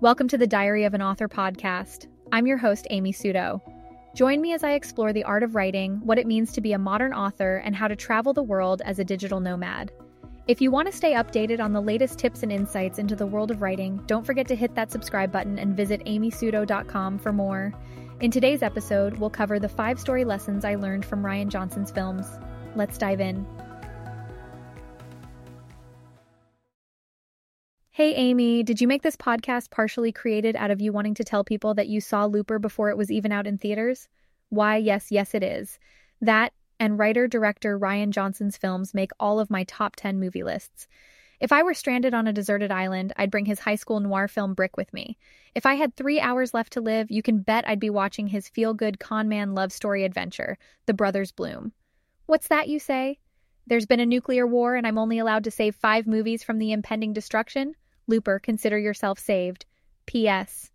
Welcome to the Diary of an Author podcast. I'm your host, Amy Suto. Join me as I explore the art of writing, what it means to be a modern author, and how to travel the world as a digital nomad. If you want to stay updated on the latest tips and insights into the world of writing, don't forget to hit that subscribe button and visit amysuto.com for more. In today's episode, we'll cover the five story lessons I learned from Rian Johnson's films. Let's dive in. Hey, Amy, did you make this podcast partially created out of you wanting to tell people that you saw Looper before it was even out in theaters? Why, yes, yes, it is. That and writer director Rian Johnson's films make all of my top 10 movie lists. If I were stranded on a deserted island, I'd bring his high school noir film Brick with me. If I had three hours left to live, you can bet I'd be watching his feel good con man love story adventure, The Brothers Bloom. What's that, you say? There's been a nuclear war and I'm only allowed to save five movies from the impending destruction? Looper, consider yourself saved. P.S.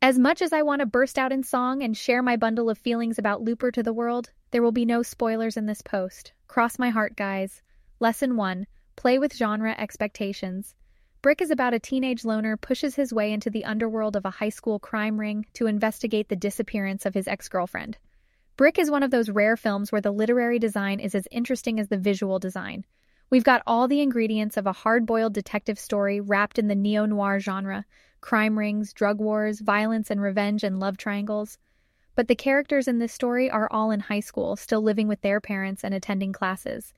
As much as I want to burst out in song and share my bundle of feelings about Looper to the world, there will be no spoilers in this post. Cross my heart, guys. Lesson 1 Play with genre expectations. Brick is about a teenage loner pushes his way into the underworld of a high school crime ring to investigate the disappearance of his ex girlfriend. Brick is one of those rare films where the literary design is as interesting as the visual design. We've got all the ingredients of a hard boiled detective story wrapped in the neo noir genre crime rings, drug wars, violence and revenge, and love triangles. But the characters in this story are all in high school, still living with their parents and attending classes.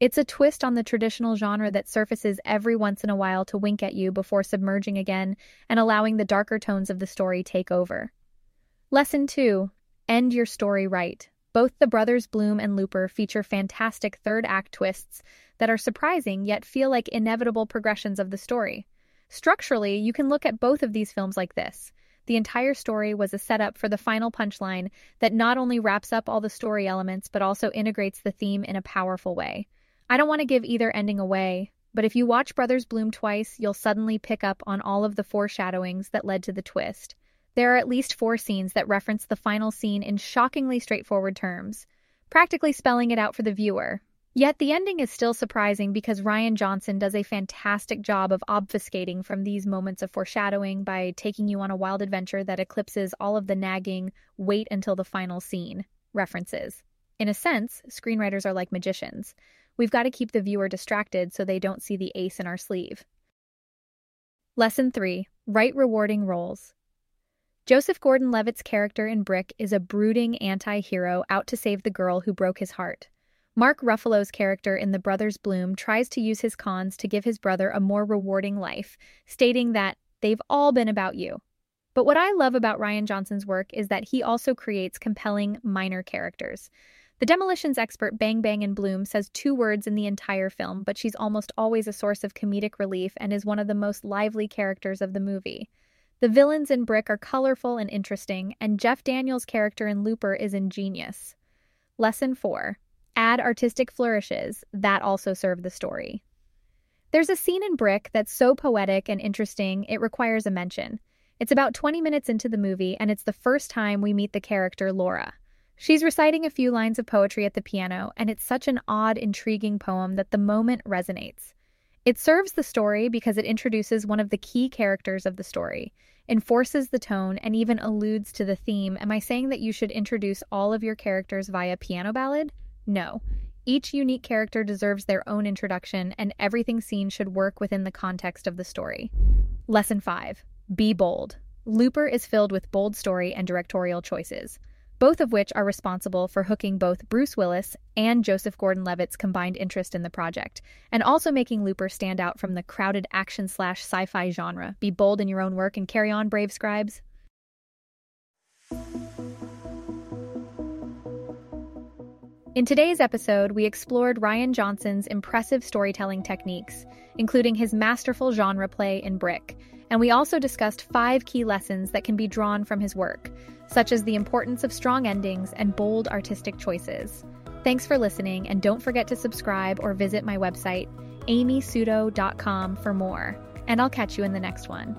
It's a twist on the traditional genre that surfaces every once in a while to wink at you before submerging again and allowing the darker tones of the story take over. Lesson 2 End your story right. Both the brothers Bloom and Looper feature fantastic third act twists that are surprising yet feel like inevitable progressions of the story. Structurally, you can look at both of these films like this. The entire story was a setup for the final punchline that not only wraps up all the story elements, but also integrates the theme in a powerful way. I don't want to give either ending away, but if you watch Brothers Bloom twice, you'll suddenly pick up on all of the foreshadowings that led to the twist. There are at least four scenes that reference the final scene in shockingly straightforward terms, practically spelling it out for the viewer, Yet the ending is still surprising because Rian Johnson does a fantastic job of obfuscating from these moments of foreshadowing by taking you on a wild adventure that eclipses all of the nagging, wait until the final scene references. In a sense, screenwriters are like magicians. We've got to keep the viewer distracted so they don't see the ace in our sleeve. Lesson 3 Write rewarding roles. Joseph Gordon Levitt's character in Brick is a brooding anti hero out to save the girl who broke his heart. Mark Ruffalo's character in The Brothers Bloom tries to use his cons to give his brother a more rewarding life, stating that they've all been about you. But what I love about Rian Johnson's work is that he also creates compelling minor characters. The demolitions expert Bang Bang in Bloom says two words in the entire film, but she's almost always a source of comedic relief and is one of the most lively characters of the movie. The villains in Brick are colorful and interesting, and Jeff Daniels' character in Looper is ingenious. Lesson 4 add artistic flourishes that also serve the story. There's a scene in Brick that's so poetic and interesting it requires a mention. It's about 20 minutes into the movie, and it's the first time we meet the character Laura. She's reciting a few lines of poetry at the piano, and it's such an odd, intriguing poem that the moment resonates. It serves the story because it introduces one of the key characters of the story, enforces the tone, and even alludes to the theme. Am I saying that you should introduce all of your characters via piano ballad? No. Each unique character deserves their own introduction, and everything seen should work within the context of the story. Lesson 5 Be bold. Looper is filled with bold story and directorial choices, both of which are responsible for hooking both Bruce Willis and Joseph Gordon Levitt's combined interest in the project, and also making Looper stand out from the crowded action slash sci fi genre. Be bold in your own work and carry on, brave scribes. In today's episode, we explored Rian Johnson's impressive storytelling techniques, including his masterful genre play in Brick, and we also discussed five key lessons that can be drawn from his work, such as the importance of strong endings and bold artistic choices. Thanks for listening, and don't forget to subscribe or visit my website, amysuto.com, for more. And I'll catch you in the next one.